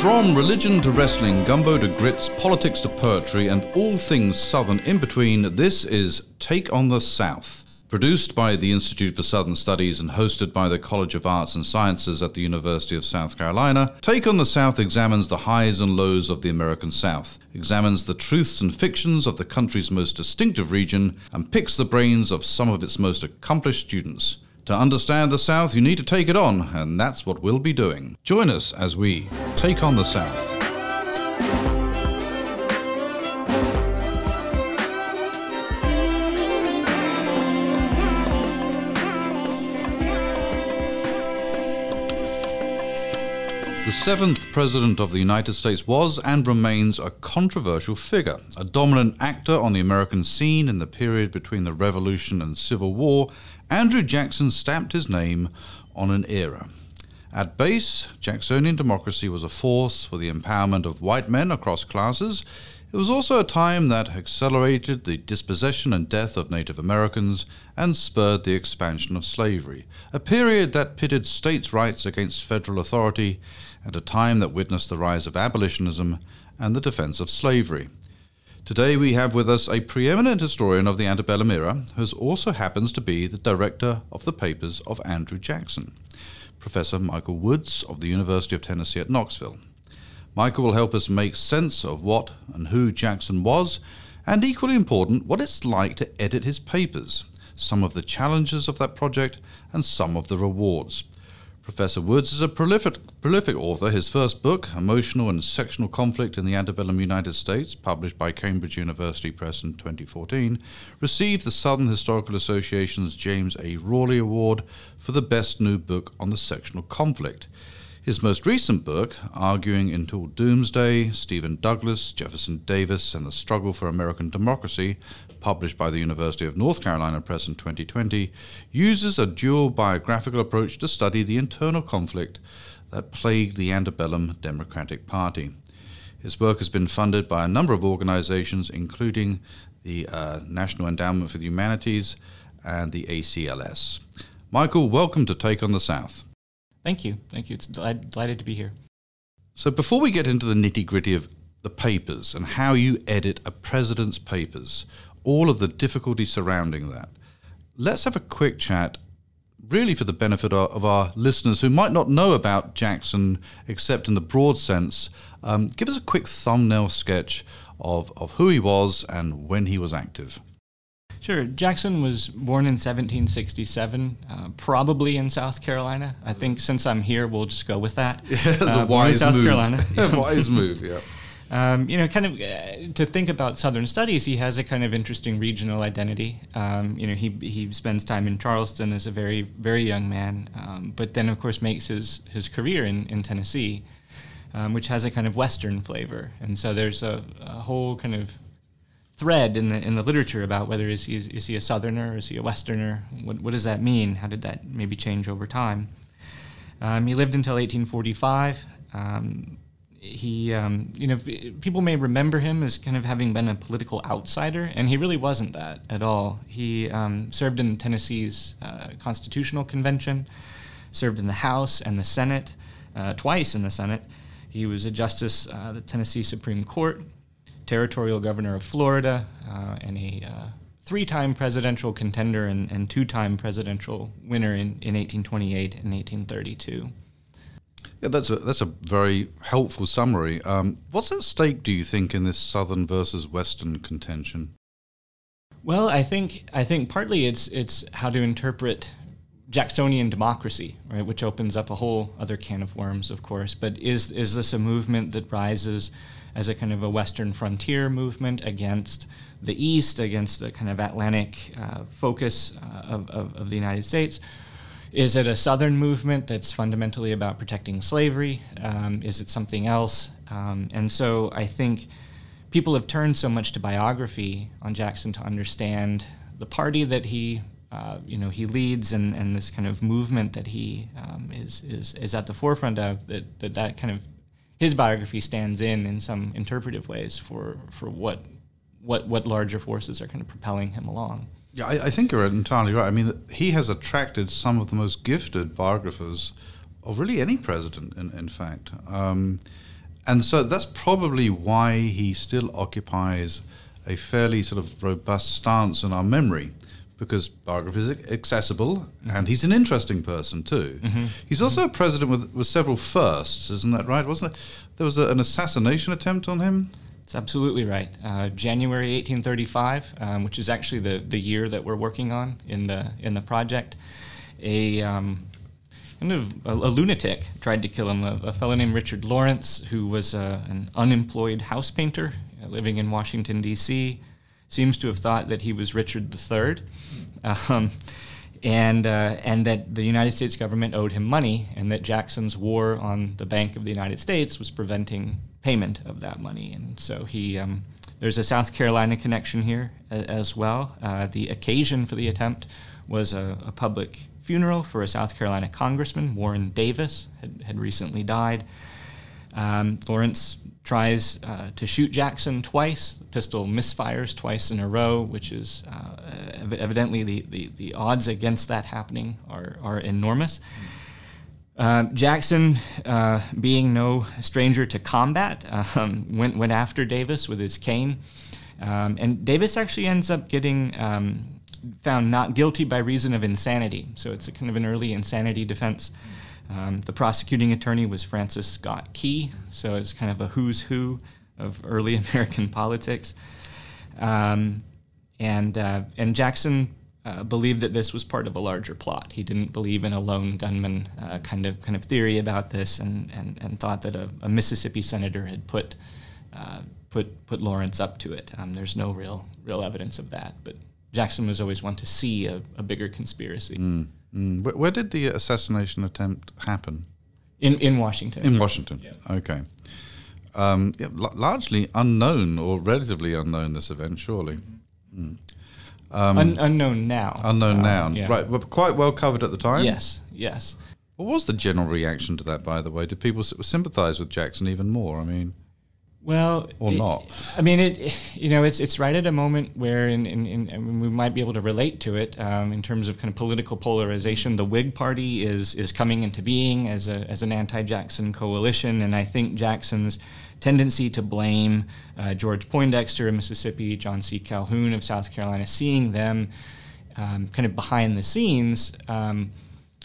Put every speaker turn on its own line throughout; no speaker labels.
From religion to wrestling, gumbo to grits, politics to poetry, and all things Southern in between, this is Take on the South. Produced by the Institute for Southern Studies and hosted by the College of Arts and Sciences at the University of South Carolina, Take on the South examines the highs and lows of the American South, examines the truths and fictions of the country's most distinctive region, and picks the brains of some of its most accomplished students. To understand the South, you need to take it on, and that's what we'll be doing. Join us as we take on the South. The seventh President of the United States was and remains a controversial figure, a dominant actor on the American scene in the period between the Revolution and Civil War. Andrew Jackson stamped his name on an era. At base, Jacksonian democracy was a force for the empowerment of white men across classes. It was also a time that accelerated the dispossession and death of Native Americans and spurred the expansion of slavery, a period that pitted states' rights against federal authority at a time that witnessed the rise of abolitionism and the defense of slavery. Today we have with us a preeminent historian of the antebellum era, who also happens to be the director of the papers of Andrew Jackson, Professor Michael Woods of the University of Tennessee at Knoxville. Michael will help us make sense of what and who Jackson was, and equally important, what it's like to edit his papers, some of the challenges of that project, and some of the rewards. Professor Woods is a prolific, prolific author. His first book, Emotional and Sectional Conflict in the Antebellum United States, published by Cambridge University Press in 2014, received the Southern Historical Association's James A. Rawley Award for the best new book on the sectional conflict. His most recent book, Arguing Until Doomsday Stephen Douglas, Jefferson Davis, and the Struggle for American Democracy, published by the University of North Carolina Press in 2020, uses a dual biographical approach to study the internal conflict that plagued the antebellum Democratic Party. His work has been funded by a number of organizations, including the uh, National Endowment for the Humanities and the ACLS. Michael, welcome to Take on the South.
Thank you. Thank you. It's delighted to be here.
So, before we get into the nitty gritty of the papers and how you edit a president's papers, all of the difficulty surrounding that, let's have a quick chat, really for the benefit of our listeners who might not know about Jackson except in the broad sense. Um, give us a quick thumbnail sketch of, of who he was and when he was active.
Sure. Jackson was born in 1767, uh, probably in South Carolina. I think since I'm here, we'll just go with that.
Yeah, uh,
wise South
move.
Carolina.
wise move, yeah.
Um, you know, kind of uh, to think about Southern studies, he has a kind of interesting regional identity. Um, you know, he he spends time in Charleston as a very very young man, um, but then of course makes his his career in in Tennessee, um, which has a kind of Western flavor, and so there's a, a whole kind of thread in the in the literature about whether is he is he a Southerner, or is he a Westerner? What what does that mean? How did that maybe change over time? Um, he lived until 1845. Um, he, um, you know, people may remember him as kind of having been a political outsider, and he really wasn't that at all. He um, served in Tennessee's uh, Constitutional Convention, served in the House and the Senate, uh, twice in the Senate. He was a justice uh, the Tennessee Supreme Court territorial governor of Florida, uh, and a uh, three time presidential contender and, and two time presidential winner in, in 1828 and 1832.
Yeah, that's a that's a very helpful summary. Um, what's at stake, do you think, in this Southern versus Western contention?
Well, I think I think partly it's it's how to interpret Jacksonian democracy, right, which opens up a whole other can of worms, of course. But is is this a movement that rises as a kind of a Western frontier movement against the East, against the kind of Atlantic uh, focus uh, of, of, of, the United States? Is it a Southern movement that's fundamentally about protecting slavery? Um, is it something else? Um, and so I think people have turned so much to biography on Jackson to understand the party that he uh, you know he leads and, and this kind of movement that he um, is, is is at the forefront of that, that that kind of his biography stands in in some interpretive ways for for what what what larger forces are kind of propelling him along.
Yeah, I, I think you're entirely right. I mean, he has attracted some of the most gifted biographers of really any president. In, in fact, um, and so that's probably why he still occupies a fairly sort of robust stance in our memory because biography is accessible mm-hmm. and he's an interesting person too. Mm-hmm. He's also mm-hmm. a president with, with several firsts, isn't that right? Wasn't there? There was a, an assassination attempt on him.
It's absolutely right. Uh, January 1835, um, which is actually the, the year that we're working on in the in the project, a um, kind of a, a, lunatic tried to kill him. A, a, fellow named Richard Lawrence, who was uh, an unemployed house painter living in Washington D.C seems to have thought that he was Richard III, um, and uh, and that the United States government owed him money, and that Jackson's war on the Bank of the United States was preventing payment of that money, and so he. Um, there's a South Carolina connection here as well. Uh, the occasion for the attempt was a, a, public funeral for a South Carolina congressman, Warren Davis, had, had recently died. Um, Lawrence tries uh, to shoot Jackson twice. The pistol misfires twice in a row, which is uh, evidently the, the, the, odds against that happening are, are enormous. Uh, Jackson, uh, being no stranger to combat, um, went, went after Davis with his cane. Um, and Davis actually ends up getting um, found not guilty by reason of insanity. So it's a kind of an early insanity defense. Um, the prosecuting attorney was Francis Scott Key, so it's kind of a who's who of early American politics. Um, and, uh, and Jackson uh, believed that this was part of a larger plot. He didn't believe in a lone gunman uh, kind of kind of theory about this, and, and, and thought that a, a Mississippi senator had put uh, put put Lawrence up to it. Um, there's no real real evidence of that, but Jackson was always one to see a, a bigger conspiracy.
Mm. Mm. Where, where, did the assassination attempt happen?
In in Washington.
In Washington. Yeah. Okay. Um, yeah, l- largely unknown or relatively unknown. This event, surely. Mm.
Um, Un- unknown now.
Unknown uh, now, yeah. right? But quite well covered at the time.
Yes. Yes.
What was the general reaction to that? By the way, did people sympathise with Jackson even more? I mean.
Well,
or
it,
not.
I mean, it. You know, it's it's right at a moment where, in, in, in we might be able to relate to it um, in terms of kind of political polarization. The Whig Party is is coming into being as a as an anti-Jackson coalition, and I think Jackson's tendency to blame uh, George Poindexter of Mississippi, John C. Calhoun of South Carolina, seeing them um, kind of behind the scenes. Um,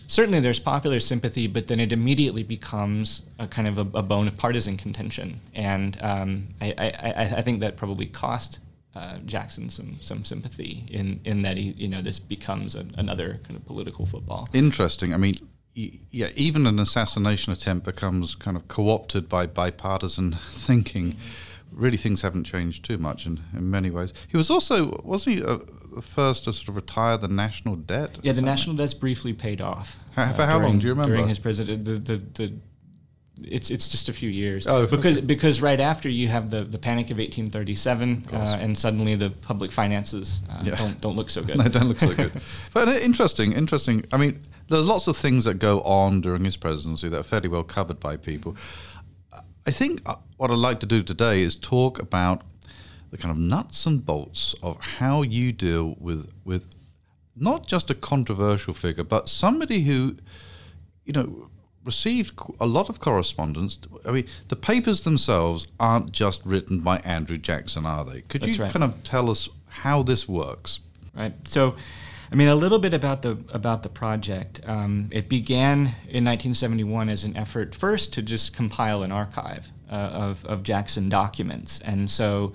certainly there's popular sympathy, but then it immediately becomes a kind of a, a bone of partisan contention, and um, I, I, I, think that probably cost uh, Jackson some some sympathy in in that he you know this becomes a, another kind of political football.
Interesting. I mean. Yeah, even an assassination attempt becomes kind of co-opted by bipartisan thinking. Mm-hmm. Really, things haven't changed too much in, in many ways. He was also wasn't he a, the first to sort of retire the national debt?
Yeah, the national debt's briefly paid off.
How, for uh, how during, long? Do you remember?
During his presidency, the, the, the, it's it's just a few years. Oh, because because right after you have the, the panic of 1837, of uh, and suddenly the public finances uh, yeah. don't don't look so good.
no, don't look so good. but interesting, interesting. I mean, there's lots of things that go on during his presidency that are fairly well covered by people. I think uh, what I'd like to do today is talk about the kind of nuts and bolts of how you deal with with not just a controversial figure, but somebody who, you know, received a lot of correspondence. I mean, the papers themselves aren't just written by Andrew Jackson, are they? Could That's you right. kind of tell us how this works?
Right. So, I mean, a little bit about the about the project. Um, it began in 1971 as an effort first to just compile an archive uh, of of Jackson documents, and so.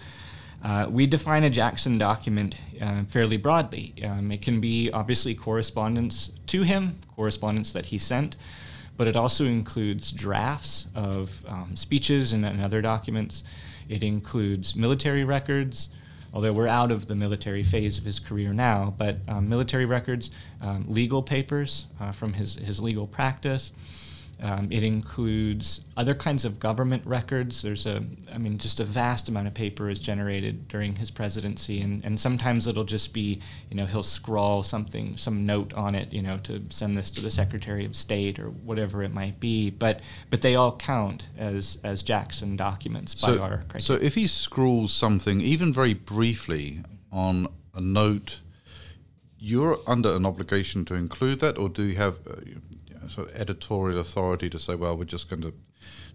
Uh, we define a Jackson document uh, fairly broadly. Um, it can be obviously correspondence to him, correspondence that he sent, but it also includes drafts of um, speeches and, and, other documents. It includes military records, although we're out of the military phase of his career now, but um, military records, um, legal papers uh, from his, his legal practice. Um, it includes other kinds of government records. There's a, I mean, just a vast amount of paper is generated during his presidency, and, and sometimes it'll just be, you know, he'll scrawl something, some note on it, you know, to send this to the Secretary of State or whatever it might be. But but they all count as as Jackson documents by
so,
our criteria.
So if he scrawls something, even very briefly, on a note, you're under an obligation to include that, or do you have? Uh, sort of editorial authority to say, well, we're just going to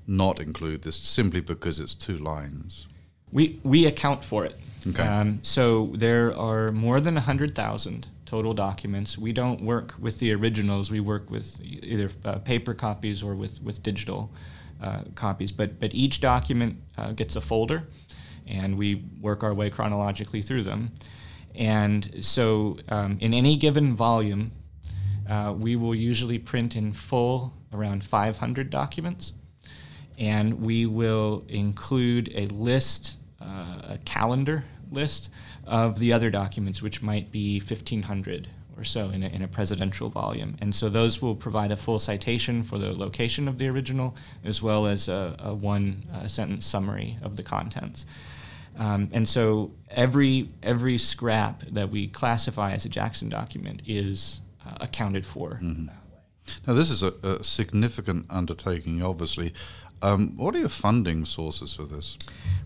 not include this simply because it's two lines?
We, we account for it.
Okay.
Um, so there are more than 100,000 total documents. We don't work with the originals. We work with either uh, paper copies or with, with digital uh, copies. But, but each document uh, gets a folder, and we work our way chronologically through them. And so um, in any given volume, uh, we will usually print in full around 500 documents. And we will include a list, uh, a calendar list of the other documents, which might be 1,500 or so in a, in a, presidential volume. And so those will provide a full citation for the location of the original, as well as a, a one uh, sentence summary of the contents. Um, and so every, every scrap that we classify as a Jackson document is uh, accounted for. Mm-hmm.
Now, this is a, a significant undertaking, obviously. Um, what are your funding sources for this?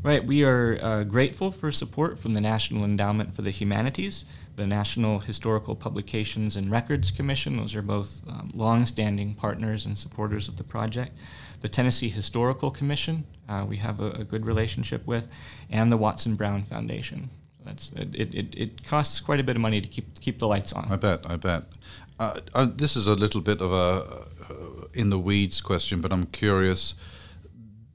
Right, we are uh, grateful for support from the National Endowment for the Humanities, the National Historical Publications and Records Commission. Those are both um, long-standing partners and supporters of the project. The Tennessee Historical Commission, uh, we have a, a, good relationship with, and the Watson Brown Foundation. That's it, it, it costs quite a bit of money to keep keep the lights on.
I bet. I bet. Uh, uh, this is a little bit of a uh, in the weeds question, but I'm curious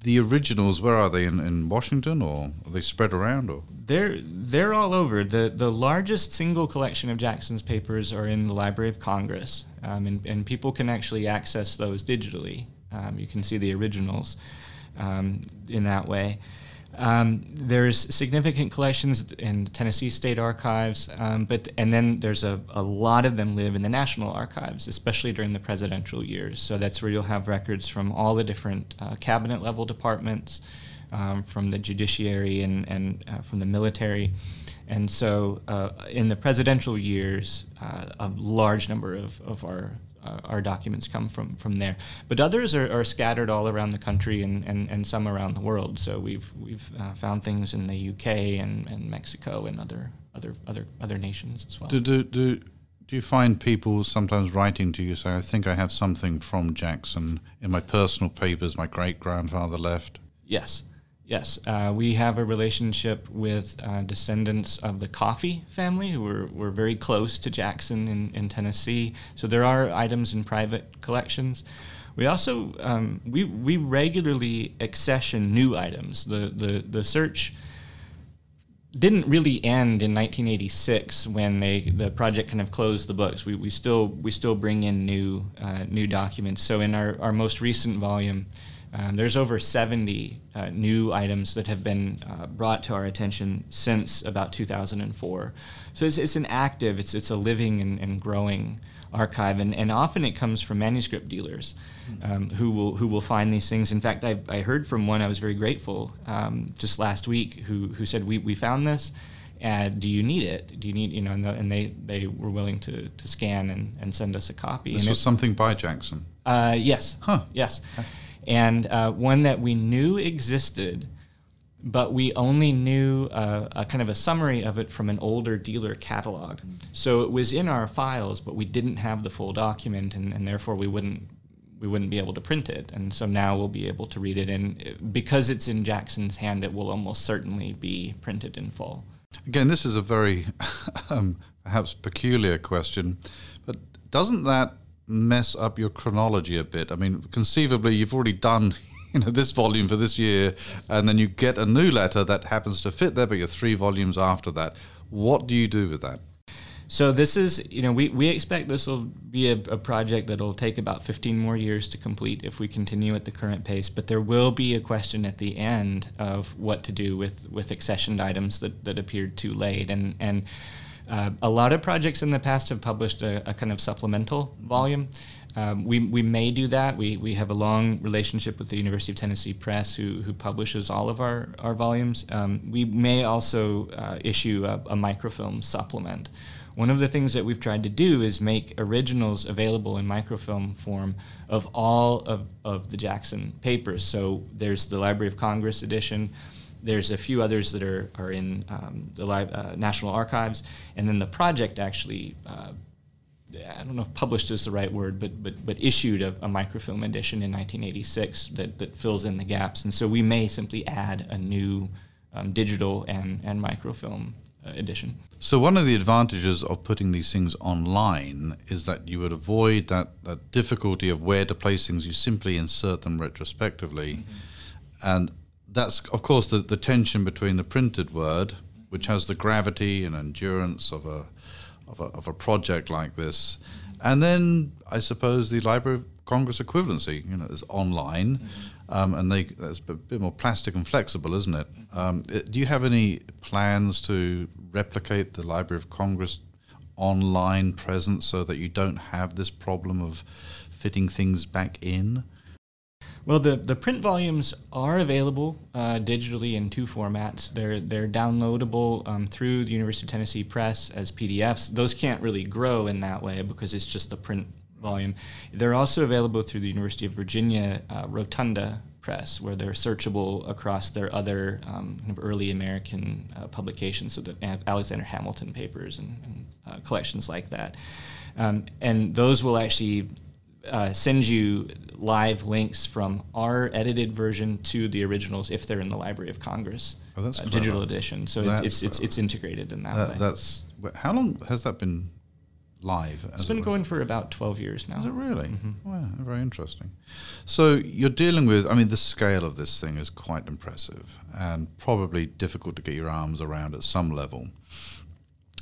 the originals, where are they in, in Washington, or are they spread around, or
they're they're all over. the The largest single collection of Jackson's papers are in the Library of Congress, um, and and people can actually access those digitally. Um, you can see the originals um, in that way. Um, there's significant collections in Tennessee State Archives, um, but and then there's a, a lot of them live in the National Archives, especially during the presidential years. So that's where you'll have records from all the different uh, cabinet level departments, um, from the judiciary and and uh, from the military. And so, uh, in the presidential years, uh, a large number of, of our uh, our documents come from, from there. But others are, are scattered all around the country and, and, and some around the world. So we've, we've uh, found things in the UK and, and Mexico and other, other, other, other nations as well.
Do, do, do, do you find people sometimes writing to you saying, I think I have something from Jackson in my personal papers my great grandfather left?
Yes. Yes, uh, we have a relationship with uh, descendants of the Coffee family who were, were very close to Jackson in, in Tennessee. So there are items in private collections. We also um, we, we regularly accession new items. The, the, the search didn't really end in 1986 when they the project kind of closed the books. We, we still we still bring in new uh, new documents. So in our, our most recent volume, um, there's over 70 uh, new items that have been uh, brought to our attention since about 2004. So it's, it's an active, it's, it's a living and, and growing archive, and, and often it comes from manuscript dealers um, who, will, who will find these things. In fact, I, I heard from one I was very grateful um, just last week who, who said, we, we found this. And do you need it? Do you need, you know, and, the, and they, they were willing to, to scan and, and send us a copy.
This
and
was it, something by Jackson?
Uh, yes.
Huh.
Yes and uh, one that we knew existed, but we only knew uh, a kind of a summary of it from an older dealer catalog. So it was in our files, but we didn't have the full document, and, and therefore we wouldn't we wouldn't be able to print it. And so now we'll be able to read it, and because it's in Jackson's hand, it will almost certainly be printed in full.
Again, this is a very um, perhaps peculiar question, but doesn't that mess up your chronology a bit? I mean, conceivably, you've already done you know this volume for this year, and then you get a new letter that happens to fit there, but you're three volumes after that. What do you do with that?
So this is, you know, we, we expect this will be a, a, project that will take about 15 more years to complete if we continue at the current pace. But there will be a question at the end of what to do with, with accessioned items that, that appeared too late. And, and uh, a lot of projects in the past have published a, a kind of supplemental volume. Um, we, we may do that. We, we have a long relationship with the University of Tennessee Press, who, who publishes all of our, our volumes. Um, we may also uh, issue a, a, microfilm supplement. One of the things that we've tried to do is make originals available in microfilm form of all of, of the Jackson papers. So there's the Library of Congress edition, there's a few others that are, are in um, the uh, National Archives, and then the project actually uh, I don't know if published is the right word, but but but issued a, a, microfilm edition in 1986 that, that fills in the gaps, and so we may simply add a new um, digital and and microfilm uh, edition.
So one of the advantages of putting these things online is that you would avoid that, that difficulty of where to place things. You simply insert them retrospectively, mm-hmm. and that's of course the, the tension between the printed word, which has the gravity and endurance of a of a, of a project like this, and then I suppose the Library of Congress equivalency, you know, is online, mm-hmm. um, and they that's a bit more plastic and flexible, isn't it? Um, do you have any plans to replicate the Library of Congress online presence so that you don't have this problem of fitting things back in?
Well, the, the print volumes are available uh, digitally in two formats. They're they're downloadable um, through the University of Tennessee Press as PDFs. Those can't really grow in that way because it's just the print volume. They're also available through the University of Virginia uh, Rotunda Press, where they're searchable across their other um, kind of early American uh, publications, so the Alexander Hamilton papers and, and uh, collections like that. Um, and those will actually uh, send you live links from our edited version to the originals if they're in the Library of Congress
oh, that's
uh, digital edition. So it's it's, it's, it's integrated in that, that, way.
That's how long has that been live?
It's been it going for about twelve years now.
Is it really? Mm-hmm. Wow, very interesting. So you're dealing with. I mean, the scale of this thing is quite impressive and probably difficult to get your arms around at some level.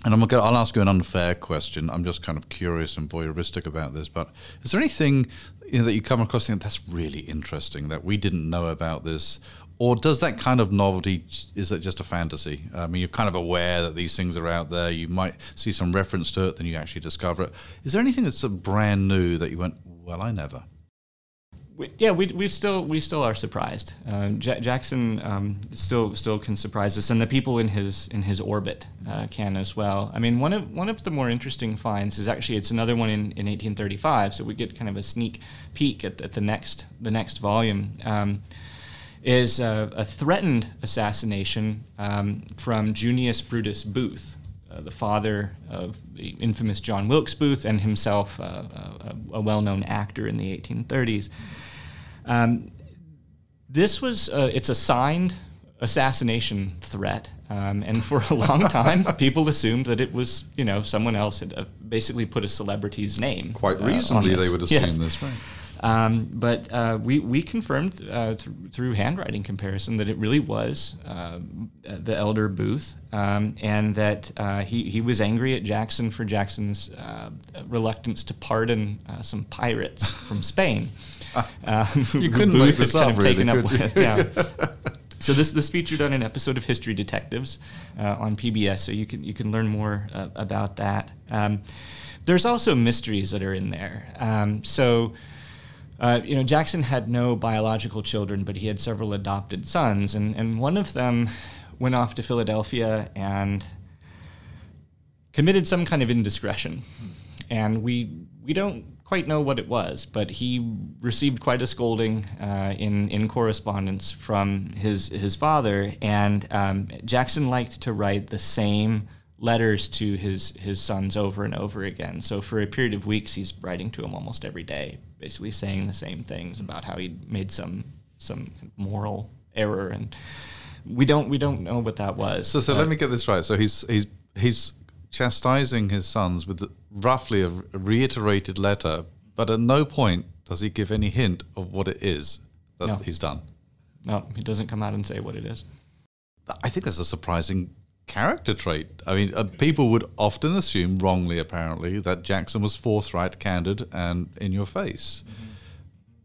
And I'm gonna, I'll ask you an unfair question. I'm just kind of curious and voyeuristic about this, but is there anything you know, that you come across that's really interesting that we didn't know about this? Or does that kind of novelty, is that just a fantasy? I mean, you're kind of aware that these things are out there. You might see some reference to it, then you actually discover it. Is there anything that's brand new that you went, well, I never?
We, yeah, we, we still we still are surprised. Uh, J- Jackson um, still still can surprise us, and the people in his in his orbit uh, can as well. I mean, one of one of the more interesting finds is actually it's another one in, in 1835, so we get kind of a sneak peek at, at the next the next volume. Um, is a, a, threatened assassination um, from Junius Brutus Booth, the father of the infamous John Wilkes Booth and himself uh, a, a, well-known actor in the 1830s. Um, this was uh, it's a signed assassination threat, um, and for a long time, people assumed that it was you know someone else had uh, basically put a celebrity's name.
Quite reasonably, they would assume yes. this, right?
Um, but uh, we, we confirmed uh, th- through handwriting comparison that it really was uh, the elder Booth, um, and that uh, he, he was angry at Jackson for Jackson's uh, reluctance to pardon uh, some pirates from Spain.
Um, you couldn't Booth make this up, really, up
with, yeah. So this this featured on an episode of History Detectives on PBS, so you can you can learn more about that. Um, there's also mysteries that are in there. Um, so uh, you know, Jackson had no biological children, but he had several adopted sons, and, and one of them went off to Philadelphia and committed some kind of indiscretion. And we we don't quite know what it was, but he received quite a scolding uh, in in correspondence from his his father. And um, Jackson liked to write the same letters to his his sons over and over again. So for a period of weeks, he's writing to them almost every day, basically saying the same things about how he made some some moral error, and we don't we don't know what that was.
So so let uh, me get this right. So he's he's he's chastising his sons with roughly a reiterated letter, but at no point does he give any hint of what it is that no. he's done.
No, he doesn't come out and say what it is.
I think that's a surprising character trait. I mean, uh, people would often assume, wrongly apparently, that Jackson was forthright, candid, and in your face. Mm-hmm.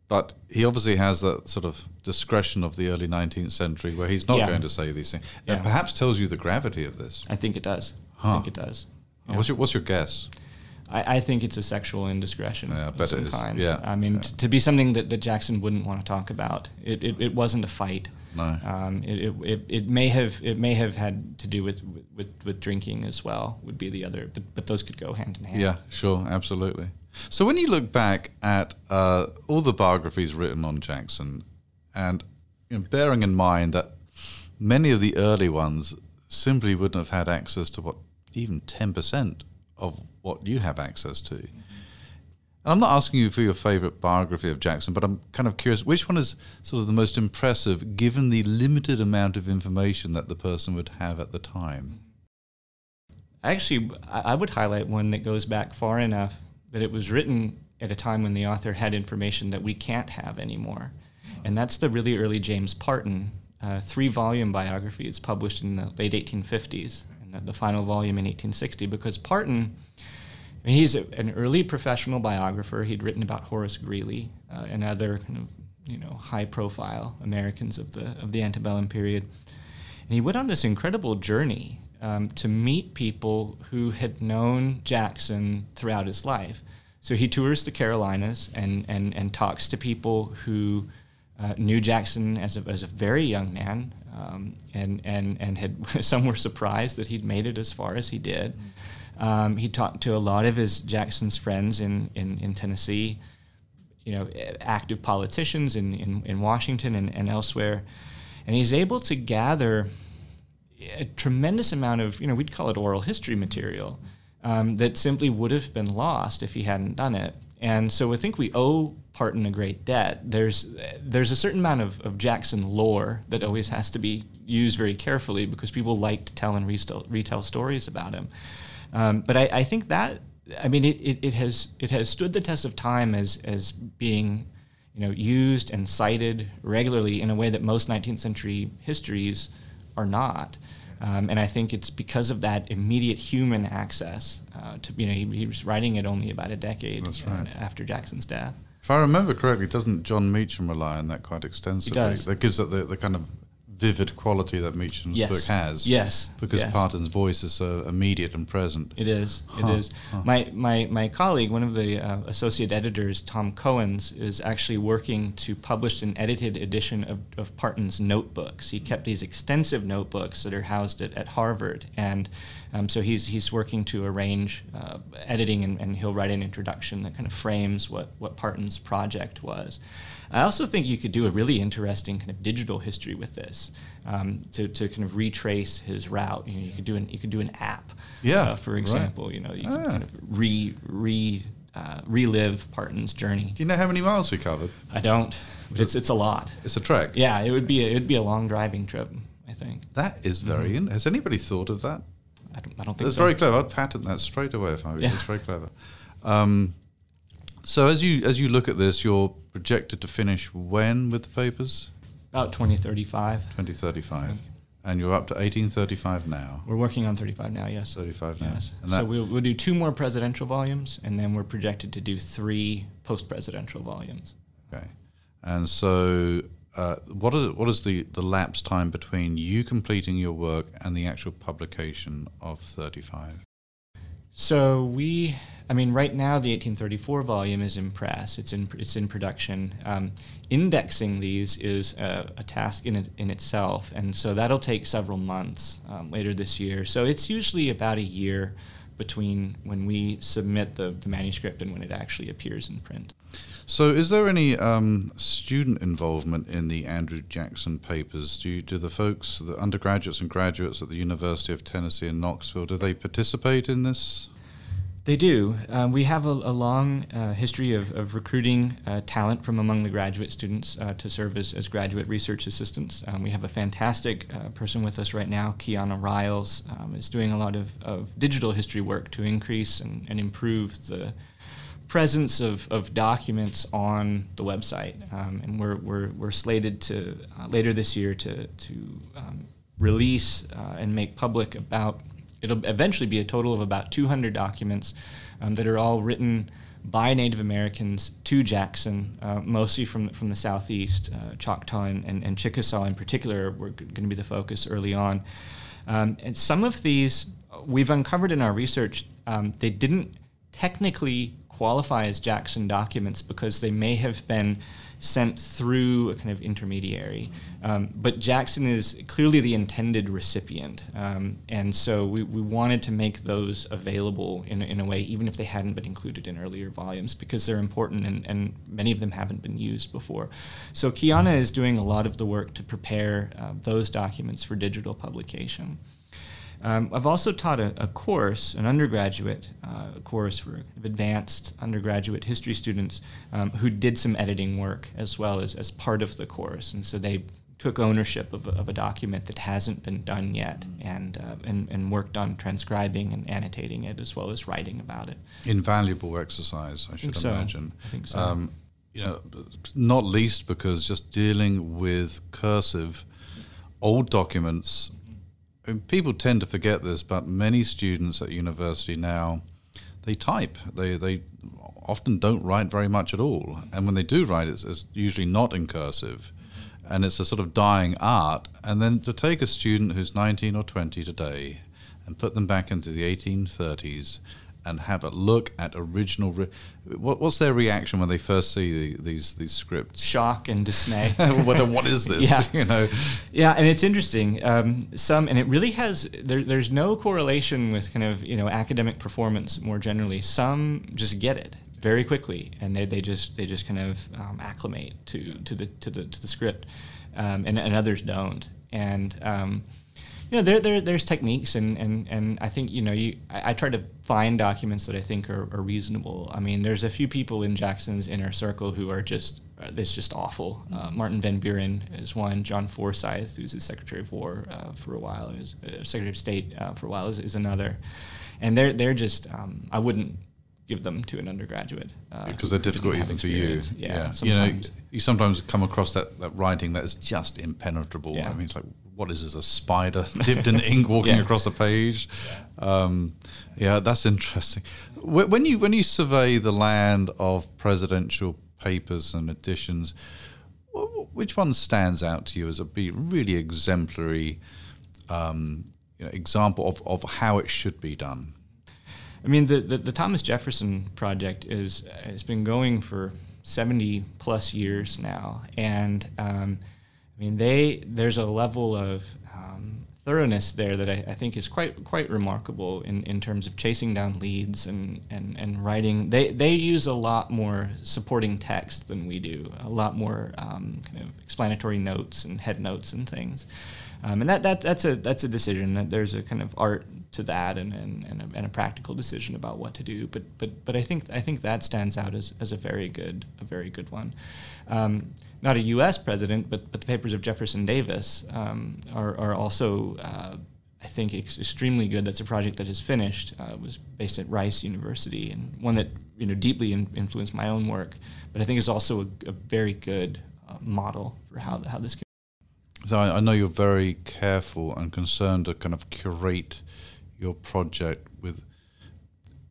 But he obviously has that sort of discretion of the early 19th century where he's not yeah. going to say these things. Yeah. It perhaps tells you the gravity of this.
I think it does. Huh. I think it does.
Yeah. What's, your, what's your guess?
I, I, think it's a sexual indiscretion.
Yeah, it is. Kind.
Yeah. I mean, t- to be something that, that Jackson wouldn't want to talk about. It, it, it wasn't a fight.
No.
Um, it, it, it, may have it may have had to do with, with, with drinking as well. Would be the other, but, but those could go hand in hand.
Yeah, sure, absolutely. So when you look back at uh, all the biographies written on Jackson, and you know, bearing in mind that many of the early ones simply wouldn't have had access to what even ten percent of what you have access to. And I'm not asking you for your favorite biography of Jackson, but I'm kind of curious which one is sort of the most impressive given the limited amount of information that the person would have at the time.
Actually, I would highlight one that goes back far enough that it was written at a time when the author had information that we can't have anymore. And that's the really early James Parton uh, three volume biography. It's published in the late 1850s and the, the final volume in 1860 because Parton. Mean, he's a, an early professional biographer. He'd written about Horace Greeley uh, and other kind of you know high-profile Americans of the of the antebellum period, and he went on this incredible journey um, to meet people who had known Jackson throughout his life. So he tours the Carolinas and and and talks to people who uh, knew Jackson as a, as a very young man, um, and and and had some were surprised that he'd made it as far as he did. Um, he talked to a lot of his Jackson's friends in in, in Tennessee, you know, active politicians in in, in Washington and, and elsewhere, and he's able to gather a tremendous amount of you know we'd call it oral history material um, that simply would have been lost if he hadn't done it. And so I think we owe Parton a great debt. There's there's a certain amount of, of Jackson lore that always has to be used very carefully because people like to tell and retell, retell stories about him. Um, but I, I, think that I mean it, it, it, has it has stood the test of time as as being you know used and cited regularly in a way that most 19th century histories are not. Um, and I think it's because of that immediate human access uh, to, you know, he, he, was writing it only about a decade right. after Jackson's death.
If I remember correctly, doesn't Jon Meacham rely on that quite extensively?
He does.
That gives it the, the kind of vivid quality that Meacham's
yes.
book has.
Yes,
because
yes.
Parton's voice is so immediate and present.
It is. Huh. It is. Huh. My, my my colleague, one of the uh, associate editors, Tom Coens, is actually working to publish an edited edition of, of Parton's notebooks. He kept these extensive notebooks that are housed at, at Harvard, and um, so he's he's working to arrange uh, editing, and, and he'll write an introduction that kind of frames what what Parton's project was. I also think you could do a really interesting kind of digital history with this um, to, to kind of retrace his route. You know, you could do an you could do an app.
Yeah.
Uh, for example, right. you know, you can ah. kind of re re uh, relive Parton's journey.
Do you know how many miles we covered?
I don't. But it's it's a lot.
It's a trek.
Yeah, it would be a, it would be a long driving trip. I think
that is very. Mm-hmm. In, has anybody thought of that?
I don't, I don't think
It's
so.
very clever. I'd patent that straight away if I were yeah. It's very clever. Um, so as you as you look at this, you're projected to finish when with the papers?
About 2035.
2035. And you're up to 1835 now.
We're working on 35 now, yes.
35 now.
Yes. so we'll, we'll do two more presidential volumes, and then we're projected to do three post presidential volumes.
Okay. And so, uh, what is what is the, the lapse time between you completing your work and the actual publication of 35?
So we, I mean, right now the 1834 volume is in press. It's in it's in production. Um, indexing these is a, a, task in in itself, and so that'll take several months um, later this year. So it's usually about a year between when we submit the, the manuscript and when it actually appears in print.
So, is there any um, student involvement in the Andrew Jackson papers? Do you, do the folks, the undergraduates and graduates at the University of Tennessee in Knoxville, do they participate in this?
They do. Um, we have a, a long uh, history of, of recruiting uh, talent from among the graduate students uh, to serve as, as graduate research assistants. Um, we have a fantastic uh, person with us right now, Kiana Riles, um, is doing a lot of, of digital history work to increase and, and improve the presence of, of documents on the website. Um, and we're, we're, we're slated to uh, later this year to, to um, release uh, and make public about, it'll eventually be a total of about 200 documents um, that are all written by Native Americans to Jackson, uh, mostly from, from the southeast, uh, Choctaw and, and, and, Chickasaw in particular were going to be the focus early on. Um, and some of these we've uncovered in our research, um, they didn't technically qualify as Jackson documents because they may have been sent through a kind of intermediary. Um, but Jackson is clearly the intended recipient. Um, and so we, we wanted to make those available in, in a way, even if they hadn't been included in earlier volumes, because they're important and, and many of them haven't been used before. So Kiana is doing a lot of the work to prepare uh, those documents for digital publication. Um, I've also taught a, a course, an undergraduate uh, course for advanced undergraduate history students um, who did some editing work as well as, as part of the course. And so they took ownership of a, of a document that hasn't been done yet and, uh, and, and worked on transcribing and annotating it as well as writing about it.
Invaluable exercise, I should
so.
imagine.
I think so. Um,
you know, not least because just dealing with cursive old documents, people tend to forget this, but many students at university now, they type. They, they often don't write very much at all. And when they do write, it's, it's usually not in cursive and it's a sort of dying art. And then to take a student who's 19 or 20 today and put them back into the 1830s and have a look at original. Re- what, what's their reaction when they first see the, these these scripts?
Shock and dismay.
what, what is this?
Yeah.
you know.
Yeah, and it's interesting. Um, some and it really has. There, there's no correlation with kind of you know academic performance more generally. Some just get it very quickly, and they, they just they just kind of um, acclimate to to the to the to the script, um, and, and others don't. And um, you know, there, there there's techniques, and, and, and I think you know you I, I try to find documents that I think are, are, reasonable. I mean, there's a few people in Jackson's inner circle who are just uh, it's just awful. Uh, Martin Van Buren is one. John Forsyth, who's the Secretary of War uh, for a while, is uh, Secretary of State uh, for a while, is, is another. And they're they're just um, I wouldn't give them to an undergraduate
uh, because they're difficult even for you.
Yeah,
yeah. you know, you sometimes come across that, that writing that is just impenetrable.
Yeah.
I mean, it's like what is this? A spider dipped in ink walking yeah. across a page? Yeah. Um, yeah, that's interesting. When you when you survey the land of presidential papers and editions, which one stands out to you as a be really exemplary um, you know, example of, of how it should be done?
I mean, the, the, the, Thomas Jefferson project is has been going for 70 plus years now. And um, I mean, they there's a level of um, thoroughness there that I, I, think is quite quite remarkable in, in terms of chasing down leads and, and, and writing. They, they use a lot more supporting text than we do, a lot more um, kind of explanatory notes and head notes and things. Um, and that, that that's a that's a decision that there's a kind of art to that and, and, and, a, and a practical decision about what to do. But but but I think I think that stands out as, as a very good a very good one. Um, not a U.S. president, but but the papers of Jefferson Davis um, are are also. Uh, I think extremely good. That's a project that is finished. Uh, it was based at Rice University and one that you know deeply in, influenced my own work. But I think is also a, a very good uh, model for how how this can.
So I, I know you're very careful and concerned to kind of curate your project with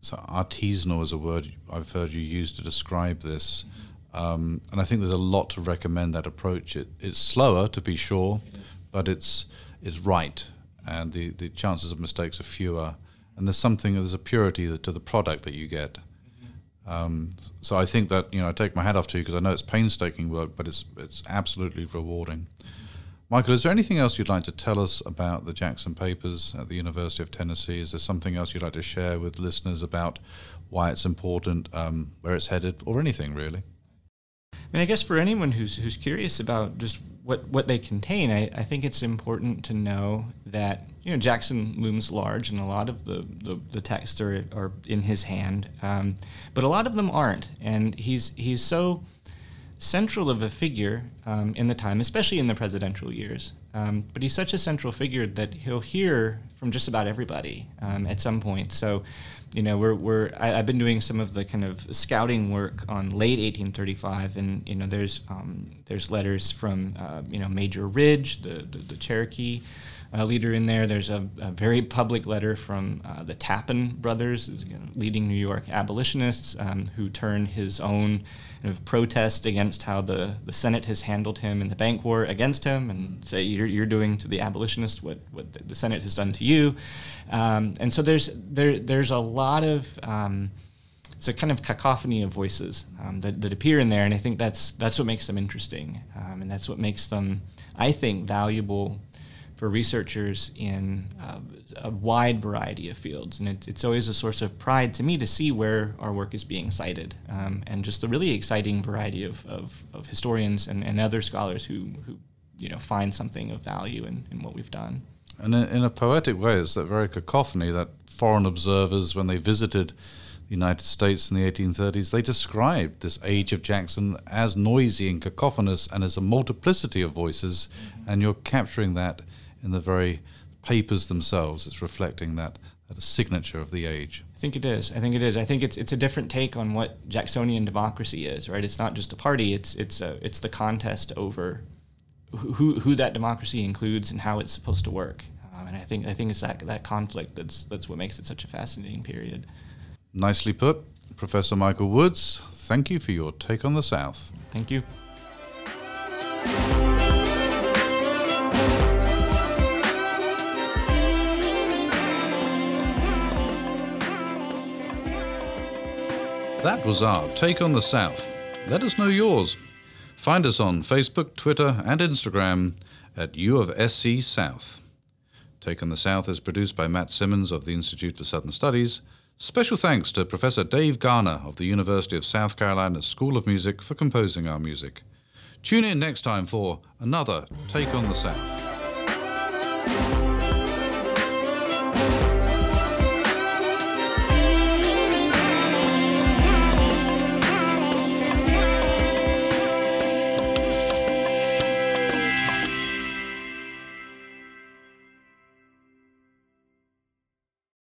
so artisanal is a word I've heard you use to describe this. Mm-hmm. Um, and I think there's a lot to recommend that approach. It, it's slower to be sure, but it's it's right, and the, the chances of mistakes are fewer. And there's something there's a purity to the product that you get. Mm-hmm. Um, so I think that you know I take my hat off to you because I know it's painstaking work, but it's it's absolutely rewarding. Michael, is there anything else you'd like to tell us about the Jackson Papers at the University of Tennessee? Is there something else you'd like to share with listeners about why it's important, um, where it's headed, or anything really?
I mean, I guess for anyone who's who's curious about just what, what they contain, I, I think it's important to know that you know Jackson looms large, and a lot of the, the, the texts are, are in his hand, um, but a lot of them aren't, and he's he's so central of a figure um, in the time, especially in the presidential years. Um, but he's such a central figure that he'll hear from just about everybody um, at some point. So, you know, we're, we're I, have been doing some of the kind of scouting work on late 1835, and you know, there's um, there's letters from uh, you know Major Ridge, the the, the Cherokee uh, leader in there. There's a, a very public letter from uh, the Tappan brothers, leading New York abolitionists, um, who turn his own of protest against how the, the Senate has handled him in the bank war against him and say you're, you're doing to the abolitionists what, what the Senate has done to you. Um, and so there's, there, there's a lot of um, it's a kind of cacophony of voices um, that, that appear in there, and I think that's that's what makes them interesting, um, and that's what makes them, I think, valuable for researchers in uh, a wide variety of fields. And it, it's always a source of pride to me to see where our work is being cited um, and just the really exciting variety of, of, of historians and, and other scholars who, who you know, find something of value in, in what we've done.
And in, in a poetic way, it's that very cacophony that foreign observers, when they visited the United States in the 1830s, they described this age of Jackson as noisy and cacophonous and as a multiplicity of voices, mm-hmm. and you're capturing that in the very papers themselves. It's reflecting that, that signature of the age.
I think it is. I think it is. I think it's it's a different take on what Jacksonian democracy is, right? It's not just a party. It's it's a, it's the contest over who who that democracy includes and how it's supposed to work. Um, and I think I think it's that that conflict that's that's what makes it such a fascinating period.
Nicely put. Professor Michael Woods, thank you for your take on the South.
Thank you.
That was our take on the South. Let us know yours. Find us on Facebook, Twitter, and Instagram at U of SC South. Take on the South is produced by Matt Simmons of the Institute for Southern Studies Special thanks to Professor Dave Garner of the University of South Carolina School of Music for composing our music. Tune in next time for another Take on the South.